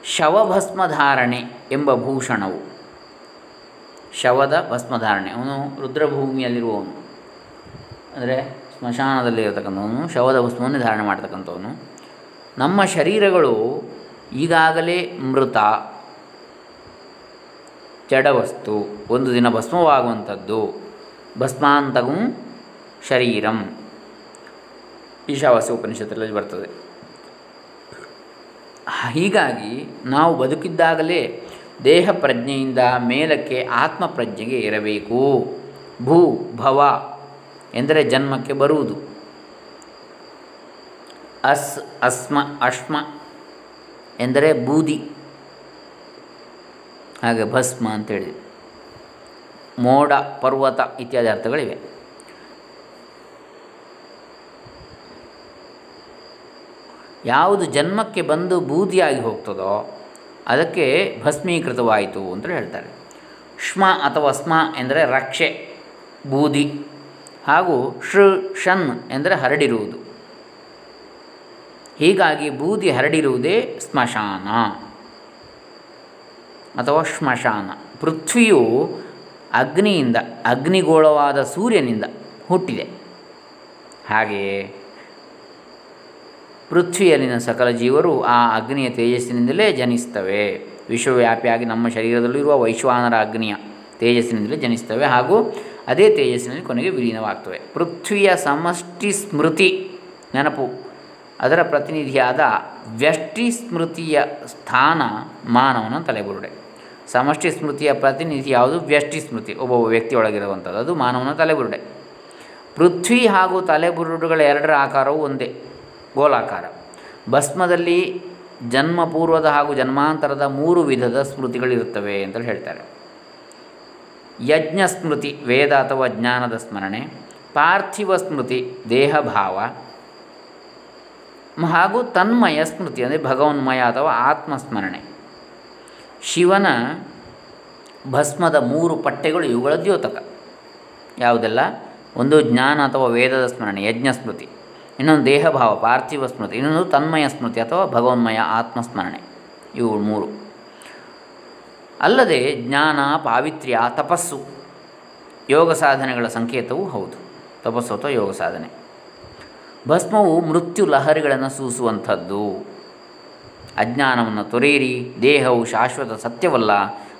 ಶವಭಸ್ಮಧಾರಣೆ ಎಂಬ ಭೂಷಣವು, ಶವದ ಭಸ್ಮಧಾರಣೆ, ಅವನು ರುದ್ರಭೂಮಿಯಲ್ಲಿರುವವನು, ಅಂದರೆ ಸ್ಮಶಾನದಲ್ಲಿ ಇರತಕ್ಕಂಥವನು ಶವದ ಭಸ್ಮವನ್ನು ಧಾರಣೆ ಮಾಡ್ತಕ್ಕಂಥವನು. ನಮ್ಮ ಶರೀರಗಳು ಈಗಾಗಲೇ ಮೃತ. ಜಡವಸ್ತು, ಒಂದು ದಿನ ಭಸ್ಮವಾಗುವಂಥದ್ದು, ಭಸ್ಮಾಂತಗಂ ಶರೀರಂ. ಈಶಾವಾಸ್ಯ ಉಪನಿಷತ್ತಲ್ಲಿ ಬರ್ತದೆ. ಹೀಗಾಗಿ ನಾವು ಬದುಕಿದ್ದಾಗಲೇ ದೇಹ ಪ್ರಜ್ಞೆಯಿಂದ ಮೇಲಕ್ಕೆ ಆತ್ಮ ಪ್ರಜ್ಞೆಗೆ ಇರಬೇಕು ಭೂ, ಭವ ಎಂದರೆ ಜನ್ಮಕ್ಕೆ ಬರುವುದು. ಅಸ್, ಅಸ್ಮ, ಅಶ್ಮ ಎಂದರೆ ಬೂದಿ. ಹಾಗೆ ಭಸ್ಮ ಅಂತೇಳಿ. ಮೋಡ, ಪರ್ವತ ಇತ್ಯಾದಿ ಅರ್ಥಗಳಿವೆ. ಯಾವುದು ಜನ್ಮಕ್ಕೆ ಬಂದು ಬೂದಿಯಾಗಿ ಹೋಗ್ತದೋ ಅದಕ್ಕೆ ಭಸ್ಮೀಕೃತವಾಯಿತು ಅಂತ ಹೇಳ್ತಾರೆ. ಶ್ಮ ಅಥವಾ ಸ್ಮ ಎಂದರೆ ರಕ್ಷೆ, ಬೂದಿ ಹಾಗೂ ಶೃ ಷನ್ ಎಂದರೆ ಹರಡಿರುವುದು. ಹೀಗಾಗಿ ಬೂದಿ ಹರಡಿರುವುದೇ ಸ್ಮಶಾನ. ಅಥವಾ ಶ್ಮಶಾನ. ಪೃಥ್ವಿಯು ಅಗ್ನಿಯಿಂದ, ಅಗ್ನಿಗೋಳವಾದ ಸೂರ್ಯನಿಂದ ಹುಟ್ಟಿದೆ. ಹಾಗೆಯೇ ಪೃಥ್ವಿಯಲ್ಲಿನ ಸಕಲ ಜೀವರು ಆ ಅಗ್ನಿಯ ತೇಜಸ್ಸಿನಿಂದಲೇ ಜನಿಸ್ತವೆ. ವಿಶ್ವವ್ಯಾಪಿಯಾಗಿ ನಮ್ಮ ಶರೀರದಲ್ಲಿರುವ ವೈಶ್ವಾನರ ಅಗ್ನಿಯ ತೇಜಸ್ಸಿನಿಂದಲೇ ಜನಿಸ್ತವೆ ಹಾಗೂ ಅದೇ ತೇಜಸ್ಸಿನಲ್ಲಿ ಕೊನೆಗೆ ವಿಲೀನವಾಗ್ತವೆ. ಪೃಥ್ವಿಯ ಸಮಷ್ಟಿ ಸ್ಮೃತಿ ನೆನಪು. ಅದರ ಪ್ರತಿನಿಧಿಯಾದ ವ್ಯಷ್ಟಿ ಸ್ಮೃತಿಯ ಸ್ಥಾನ ಮಾನವನ ತಲೆಬುರುಡೆ. ಸಮಷ್ಟಿ ಸ್ಮೃತಿಯ ಪ್ರತಿನಿಧಿ ಯಾವುದು? ವ್ಯಷ್ಟಿ ಸ್ಮೃತಿ. ಒಬ್ಬೊಬ್ಬ ವ್ಯಕ್ತಿಯೊಳಗಿರುವಂಥದ್ದು ಅದು ಮಾನವನ ತಲೆಬುರುಡೆ. ಪೃಥ್ವಿ ಹಾಗೂ ತಲೆಬುರುಡುಗಳ ಎರಡರ ಆಕಾರವು ಒಂದೇ. ಗೋಲಾಕಾರ ಭಸ್ಮದಲ್ಲಿ ಜನ್ಮಪೂರ್ವದ ಹಾಗೂ ಜನ್ಮಾಂತರದ ಮೂರು ವಿಧದ ಸ್ಮೃತಿಗಳಿರುತ್ತವೆ ಅಂತ ಹೇಳ್ತಾರೆ. ಯಜ್ಞ ಸ್ಮೃತಿ ವೇದ ಅಥವಾ ಜ್ಞಾನದ ಸ್ಮರಣೆ. ಪಾರ್ಥಿವ ಸ್ಮೃತಿ, ದೇಹಭಾವ. ಹಾಗೂ ತನ್ಮಯ ಸ್ಮೃತಿ, ಅಂದರೆ ಭಗವನ್ಮಯ ಅಥವಾ ಆತ್ಮಸ್ಮರಣೆ. ಶಿವನ ಭಸ್ಮದ ಮೂರು ಪಟ್ಟೆಗಳು ಇವುಗಳ ದ್ಯೋತಕ. ಯಾವುದೆಲ್ಲ? ಒಂದು ಜ್ಞಾನ ಅಥವಾ ವೇದದ ಸ್ಮರಣೆ ಯಜ್ಞ ಸ್ಮೃತಿ ಇನ್ನೊಂದು ದೇಹಭಾವ, ಪಾರ್ಥಿವ ಸ್ಮೃತಿ. ಇನ್ನೊಂದು ತನ್ಮಯ ಸ್ಮೃತಿ ಅಥವಾ ಭಗವನ್ಮಯ ಆತ್ಮಸ್ಮರಣೆ. ಇವು ಮೂರು. ಅಲ್ಲದೆ ಜ್ಞಾನ, ಪಾವಿತ್ರ್ಯ, ತಪಸ್ಸು, ಯೋಗ ಸಾಧನೆಗಳ ಸಂಕೇತವೂ ಹೌದು. ತಪಸ್ಸು ಅಥವಾ ಯೋಗ ಸಾಧನೆ. ಭಸ್ಮವು ಮೃತ್ಯು ಲಹರಿಗಳನ್ನು ಸೂಸುವಂಥದ್ದು. ಅಜ್ಞಾನವನ್ನು ತೊರೆಯಿರಿ. ದೇಹವು ಶಾಶ್ವತ ಸತ್ಯವಲ್ಲ.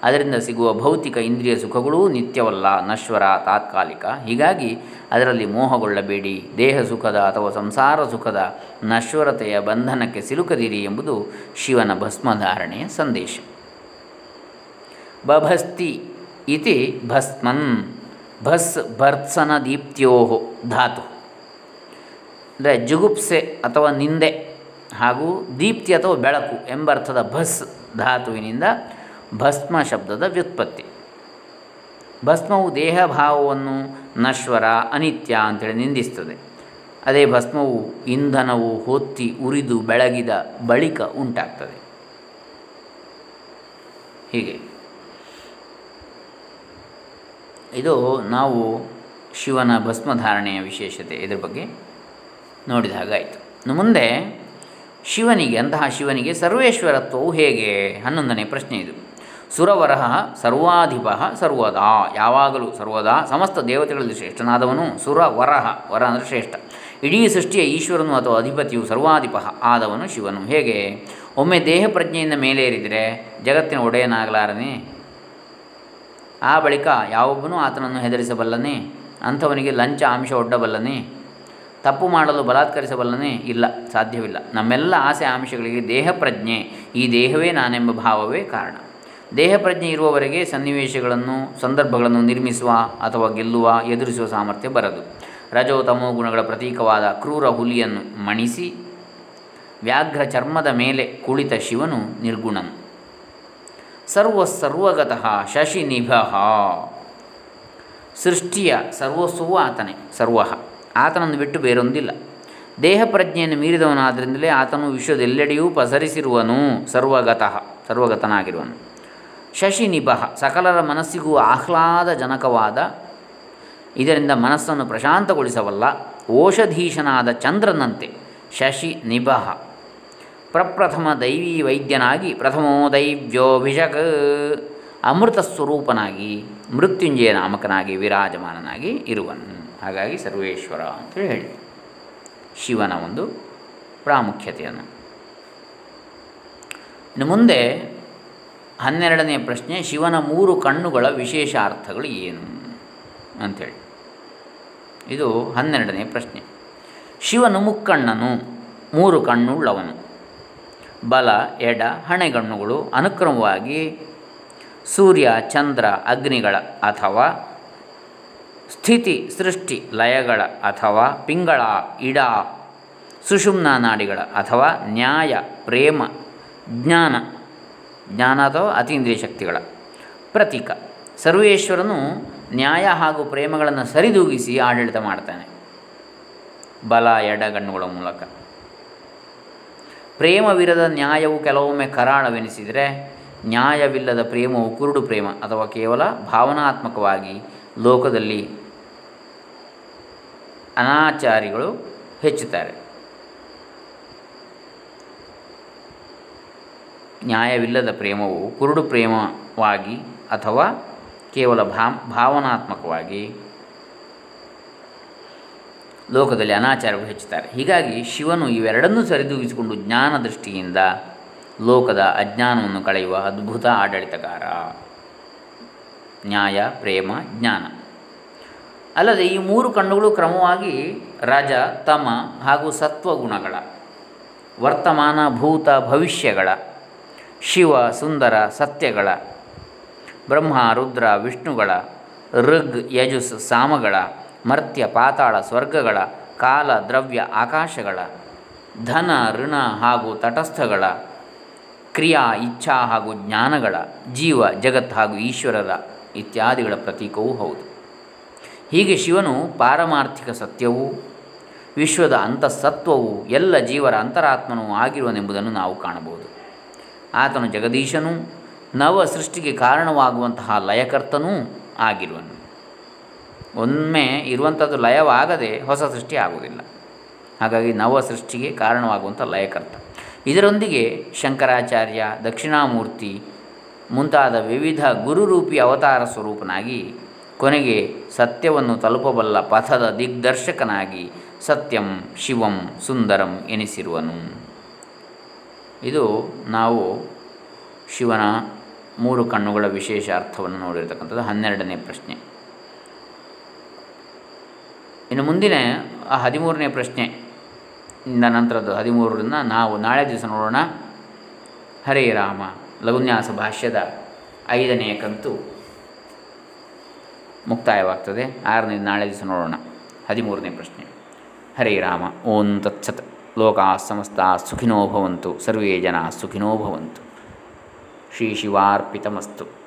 ಅದರಿಂದ ಸಿಗುವ ಭೌತಿಕ ಇಂದ್ರಿಯ ಸುಖಗಳೂ ನಿತ್ಯವಲ್ಲ. ನಶ್ವರ, ತಾತ್ಕಾಲಿಕ. ಹೀಗಾಗಿ ಅದರಲ್ಲಿ ಮೋಹಗೊಳ್ಳಬೇಡಿ. ದೇಹ ಸುಖದ ಅಥವಾ ಸಂಸಾರ ಸುಖದ ನಶ್ವರತೆಯ ಬಂಧನಕ್ಕೆ ಸಿಲುಕದಿರಿ ಎಂಬುದು ಶಿವನ ಭಸ್ಮಧಾರಣೆಯ ಸಂದೇಶ. ಬಭಸ್ತಿ ಇತಿ ಭಸ್ಮನ್ ಭಸ್ ಭರ್ತ್ಸನ ದೀಪ್ತ್ಯೋ ಧಾತು. ಅಂದರೆ ಜುಗುಪ್ಸೆ ಅಥವಾ ನಿಂದೆ ಹಾಗೂ ದೀಪ್ತಿ ಅಥವಾ ಬೆಳಕು ಎಂಬರ್ಥದ ಭಸ್ ಧಾತುವಿನಿಂದ ಭಸ್ಮ ಶಬ್ದದ ವ್ಯುತ್ಪತ್ತಿ. ಭಸ್ಮವು ದೇಹಭಾವವನ್ನು ನಶ್ವರ, ಅನಿತ್ಯ ಅಂತೇಳಿ ನಿಂದಿಸ್ತದೆ. ಅದೇ ಭಸ್ಮವು ಇಂಧನವು ಹೊತ್ತಿ, ಉರಿದು, ಬೆಳಗಿದ ಬಳಿಕ ಉಂಟಾಗ್ತದೆ. ಹೀಗೆ. ಇದು ನಾವು ಶಿವನ ಭಸ್ಮಧಾರಣೆಯ ವಿಶೇಷತೆ ಇದರ ಬಗ್ಗೆ ನೋಡಿದ ಹಾಗಾಯಿತು. ಇನ್ನು ಮುಂದೆ ಶಿವನಿಗೆ, ಅಂತಹ ಶಿವನಿಗೆ ಸರ್ವೇಶ್ವರತ್ವವು ಹೇಗೆ? ಹನ್ನೊಂದನೇ ಪ್ರಶ್ನೆ ಇದು. ಸುರವರಹ ಸರ್ವಾಧಿಪ ಸರ್ವದಾ. ಯಾವಾಗಲೂ ಸರ್ವದಾ. ಸಮಸ್ತ ದೇವತೆಗಳಲ್ಲಿ ಶ್ರೇಷ್ಠನಾದವನು ಸುರ ವರಹ ವರ ಅಂದರೆ ಶ್ರೇಷ್ಠ. ಇಡೀ ಸೃಷ್ಟಿಯ ಈಶ್ವರನು ಅಥವಾ ಅಧಿಪತಿಯು ಸರ್ವಾಧಿಪ ಆದವನು ಶಿವನು. ಹೇಗೆ? ಒಮ್ಮೆ ದೇಹ ಪ್ರಜ್ಞೆಯಿಂದ ಮೇಲೇರಿದರೆ ಜಗತ್ತಿನ ಒಡೆಯನಾಗಲಾರನೇ? ಆ ಬಳಿಕ ಯಾವೊಬ್ಬನೂ ಆತನನ್ನು ಹೆದರಿಸಬಲ್ಲನೇ? ಅಂಥವನಿಗೆ ಲಂಚ ಅಂಶ ಒಡ್ಡಬಲ್ಲನೇ? ತಪ್ಪು ಮಾಡಲು ಬಲಾತ್ಕರಿಸಬಲ್ಲನೇ ಇಲ್ಲ, ಸಾಧ್ಯವಿಲ್ಲ. ನಮ್ಮೆಲ್ಲ ಆಸೆ ಆಮಿಷಗಳಿಗೆ ದೇಹ ಪ್ರಜ್ಞೆ ಈ ದೇಹವೇ ನಾನೆಂಬ ಭಾವವೇ ಕಾರಣ. ದೇಹ ಪ್ರಜ್ಞೆ ಇರುವವರೆಗೆ ಸನ್ನಿವೇಶಗಳನ್ನು, ಸಂದರ್ಭಗಳನ್ನು ನಿರ್ಮಿಸುವ ಅಥವಾ ಗೆಲ್ಲುವ, ಎದುರಿಸುವ ಸಾಮರ್ಥ್ಯ ಬರದು. ರಜೋ ತಮೋ ಗುಣಗಳ ಪ್ರತೀಕವಾದ ಕ್ರೂರ ಹುಲಿಯನ್ನು ಮಣಿಸಿ, ವ್ಯಾಘ್ರ ಚರ್ಮದ ಮೇಲೆ ಕುಳಿತ ಶಿವನು ನಿರ್ಗುಣನು. ಸರ್ವ ಸರ್ವಗತಃ ಶಶಿ ನಿಭಃ ಸೃಷ್ಟಿಯ ಸರ್ವಸ್ವವೂ ಆತನೇ, ಸರ್ವ. ಆತನನ್ನು ಬಿಟ್ಟು ಬೇರೊಂದಿಲ್ಲ. ದೇಹ ಪ್ರಜ್ಞೆಯನ್ನು ಮೀರಿದವನಾದ್ದರಿಂದಲೇ ಆತನು ವಿಶ್ವದೆಲ್ಲೆಡೆಯೂ ಪಸರಿಸಿರುವನು ಸರ್ವಗತಃ, ಸರ್ವಗತನಾಗಿರುವನು. ಶಶಿ ನಿಭಃ ಸಕಲರ ಮನಸ್ಸಿಗೂ ಆಹ್ಲಾದಜನಕವಾದ, ಇದರಿಂದ ಮನಸ್ಸನ್ನು ಪ್ರಶಾಂತಗೊಳಿಸಬಲ್ಲ, ಓಷಧೀಶನಾದ ಚಂದ್ರನಂತೆ ಶಶಿ ನಿಭಃ ಪ್ರಪ್ರಥಮ ದೈವೀ ವೈದ್ಯನಾಗಿ ಪ್ರಥಮೋ ದೈವ್ಯೋಭಿಷಕ ಅಮೃತ ಸ್ವರೂಪನಾಗಿ ಮೃತ್ಯುಂಜಯ ನಾಮಕನಾಗಿ ವಿರಾಜಮಾನನಾಗಿ ಇರುವನು. ಹಾಗಾಗಿ ಸರ್ವೇಶ್ವರ ಅಂತೇಳಿ ಹೇಳಿ ಶಿವನ ಒಂದು ಪ್ರಾಮುಖ್ಯತೆಯನ್ನು. ಇನ್ನು ಮುಂದೆ ಹನ್ನೆರಡನೆಯ ಪ್ರಶ್ನೆ, ಶಿವನ ಮೂರು ಕಣ್ಣುಗಳ ವಿಶೇಷ ಅರ್ಥಗಳು ಏನು ಅಂಥೇಳಿ ಇದು ಹನ್ನೆರಡನೆಯ ಪ್ರಶ್ನೆ. ಶಿವನು ಮುಕ್ಕಣ್ಣನು, ಮೂರು ಕಣ್ಣುಳ್ಳವನು. ಬಲ, ಎಡ, ಹಣೆಗಣ್ಣುಗಳು ಅನುಕ್ರಮವಾಗಿ ಸೂರ್ಯ, ಚಂದ್ರ, ಅಗ್ನಿಗಳ ಅಥವಾ ಸ್ಥಿತಿ, ಸೃಷ್ಟಿ, ಲಯಗಳ ಅಥವಾ ಪಿಂಗಳ, ಇಡ, ಸುಷುಮ್ನ ನಾಡಿಗಳ ಅಥವಾ ನ್ಯಾಯ, ಪ್ರೇಮ, ಜ್ಞಾನ ಜ್ಞಾನ ಅಥವಾ ಅತೀಂದ್ರಿಯ ಶಕ್ತಿಗಳ. ಪ್ರತೀಕ. ಸರ್ವೇಶ್ವರನು ನ್ಯಾಯ ಹಾಗೂ ಪ್ರೇಮಗಳನ್ನು ಸರಿದೂಗಿಸಿ ಆಡಳಿತ ಮಾಡ್ತಾನೆ. ಬಲ ಎಡಗಣ್ಣುಗಳ ಮೂಲಕ. ಪ್ರೇಮವಿರದ ನ್ಯಾಯವು ಕೆಲವೊಮ್ಮೆ ಕರಾಳವೆನಿಸಿದರೆ, ನ್ಯಾಯವಿಲ್ಲದ ಪ್ರೇಮವು ಕುರುಡು ಪ್ರೇಮ ಅಥವಾ ಕೇವಲ ಭಾವನಾತ್ಮಕವಾಗಿ ಲೋಕದಲ್ಲಿ ಅನಾಚಾರಿಗಳು ಹೆಚ್ಚುತ್ತಾರೆ. ನ್ಯಾಯವಿಲ್ಲದ ಪ್ರೇಮವು ಕುರುಡು ಪ್ರೇಮವಾಗಿ ಅಥವಾ ಕೇವಲ ಭಾವನಾತ್ಮಕವಾಗಿ ಲೋಕದಲ್ಲಿ ಅನಾಚಾರಗಳು ಹೆಚ್ಚುತ್ತಾರೆ. ಹೀಗಾಗಿ ಶಿವನು ಇವೆರಡನ್ನೂ ಸರಿದೂಗಿಸಿಕೊಂಡು ಜ್ಞಾನ ದೃಷ್ಟಿಯಿಂದ ಲೋಕದ ಅಜ್ಞಾನವನ್ನು ಕಳೆಯುವ ಅದ್ಭುತ ಆಡಳಿತಗಾರ. ನ್ಯಾಯ, ಪ್ರೇಮ, ಜ್ಞಾನ. ಅಲ್ಲದೆ ಈ ಮೂರು ಕಣ್ಣುಗಳು ಕ್ರಮವಾಗಿ ರಜ, ತಮ ಹಾಗೂ ಸತ್ವಗುಣಗಳ ವರ್ತಮಾನ, ಭೂತ, ಭವಿಷ್ಯಗಳ, ಶಿವ, ಸುಂದರ, ಸತ್ಯಗಳ, ಬ್ರಹ್ಮ, ರುದ್ರ, ವಿಷ್ಣುಗಳ, ಋಗ್, ಯಜುಸ್, ಸಾಮಗಳ, ಮರ್ತ್ಯ, ಪಾತಾಳ, ಸ್ವರ್ಗಗಳ, ಕಾಲ, ದ್ರವ್ಯ, ಆಕಾಶಗಳ, ಧನ, ಋಣ ಹಾಗೂ ತಟಸ್ಥಗಳ, ಕ್ರಿಯಾ, ಇಚ್ಛಾ ಹಾಗೂ ಜ್ಞಾನಗಳ, ಜೀವ, ಜಗತ್ ಹಾಗೂ ಈಶ್ವರರ ಇತ್ಯಾದಿಗಳ ಪ್ರತೀಕವೂ ಹೌದು. ಹೀಗೆ ಶಿವನು ಪಾರಮಾರ್ಥಿಕ ಸತ್ಯವೂ, ವಿಶ್ವದ ಅಂತಃಸತ್ವವು, ಎಲ್ಲ ಜೀವರ ಅಂತರಾತ್ಮನೂ ಆಗಿರುವನೆಂಬುದನ್ನು ನಾವು ಕಾಣಬಹುದು. ಆತನು ಜಗದೀಶನೂ ನವ ಸೃಷ್ಟಿಗೆ ಕಾರಣವಾಗುವಂತಹ ಲಯಕರ್ತನೂ ಆಗಿರುವನು. ಒಮ್ಮೆ ಇರುವಂಥದ್ದು ಲಯವಾಗದೆ ಹೊಸ ಸೃಷ್ಟಿ ಆಗುವುದಿಲ್ಲ. ಹಾಗಾಗಿ ನವ ಸೃಷ್ಟಿಗೆ ಕಾರಣವಾಗುವಂಥ ಲಯಕರ್ತ. ಇದರೊಂದಿಗೆ ಶಂಕರಾಚಾರ್ಯ, ದಕ್ಷಿಣಾಮೂರ್ತಿ ಮುಂತಾದ ವಿವಿಧ ಗುರುರೂಪಿ ಅವತಾರ ಸ್ವರೂಪನಾಗಿ ಕೊನೆಗೆ ಸತ್ಯವನ್ನು ತಲುಪಬಲ್ಲ ಪಥದ ದಿಗ್ದರ್ಶಕನಾಗಿ ಸತ್ಯಂ ಶಿವಂ ಸುಂದರಂ ಎನಿಸಿರುವನು. ಇದು ನಾವು ಶಿವನ ಮೂರು ಕಣ್ಣುಗಳ ವಿಶೇಷ ಅರ್ಥವನ್ನು ನೋಡಿರ್ತಕ್ಕಂಥದ್ದು. ಹನ್ನೆರಡನೇ ಪ್ರಶ್ನೆ. ಇನ್ನು ಮುಂದಿನ, ಆ ಹದಿಮೂರನೇ ಪ್ರಶ್ನೆ ಇಂದ ನಂತರದ ಹದಿಮೂರರಿಂದ ನಾವು ನಾಳೆ ದಿವಸ ನೋಡೋಣ. ಹರೇ ರಾಮ. ಲಘುನ್ಯಾಸ ಭಾಷ್ಯದ ಐದನೆಯ ಕಂತು. ಮುಕ್ತಾಯವಾಗ್ತದೆ. ಆರನೇ ನಾಳೆ ದಿವಸ ನೋಡೋಣ. ಹದಿಮೂರನೇ ಪ್ರಶ್ನೆ. ಹರೇ ರಾಮ, ಓಂ ತತ್ಸತ್. ಲೋಕ ಸಮಸ್ತ ಸುಖಿನೋ ಭವಂತು. ಸರ್ವೇ ಜನ ಸುಖಿನೋ ಭವಂತು. ಶ್ರೀ ಶಿವಾರ್ಪಿತಮಸ್ತು.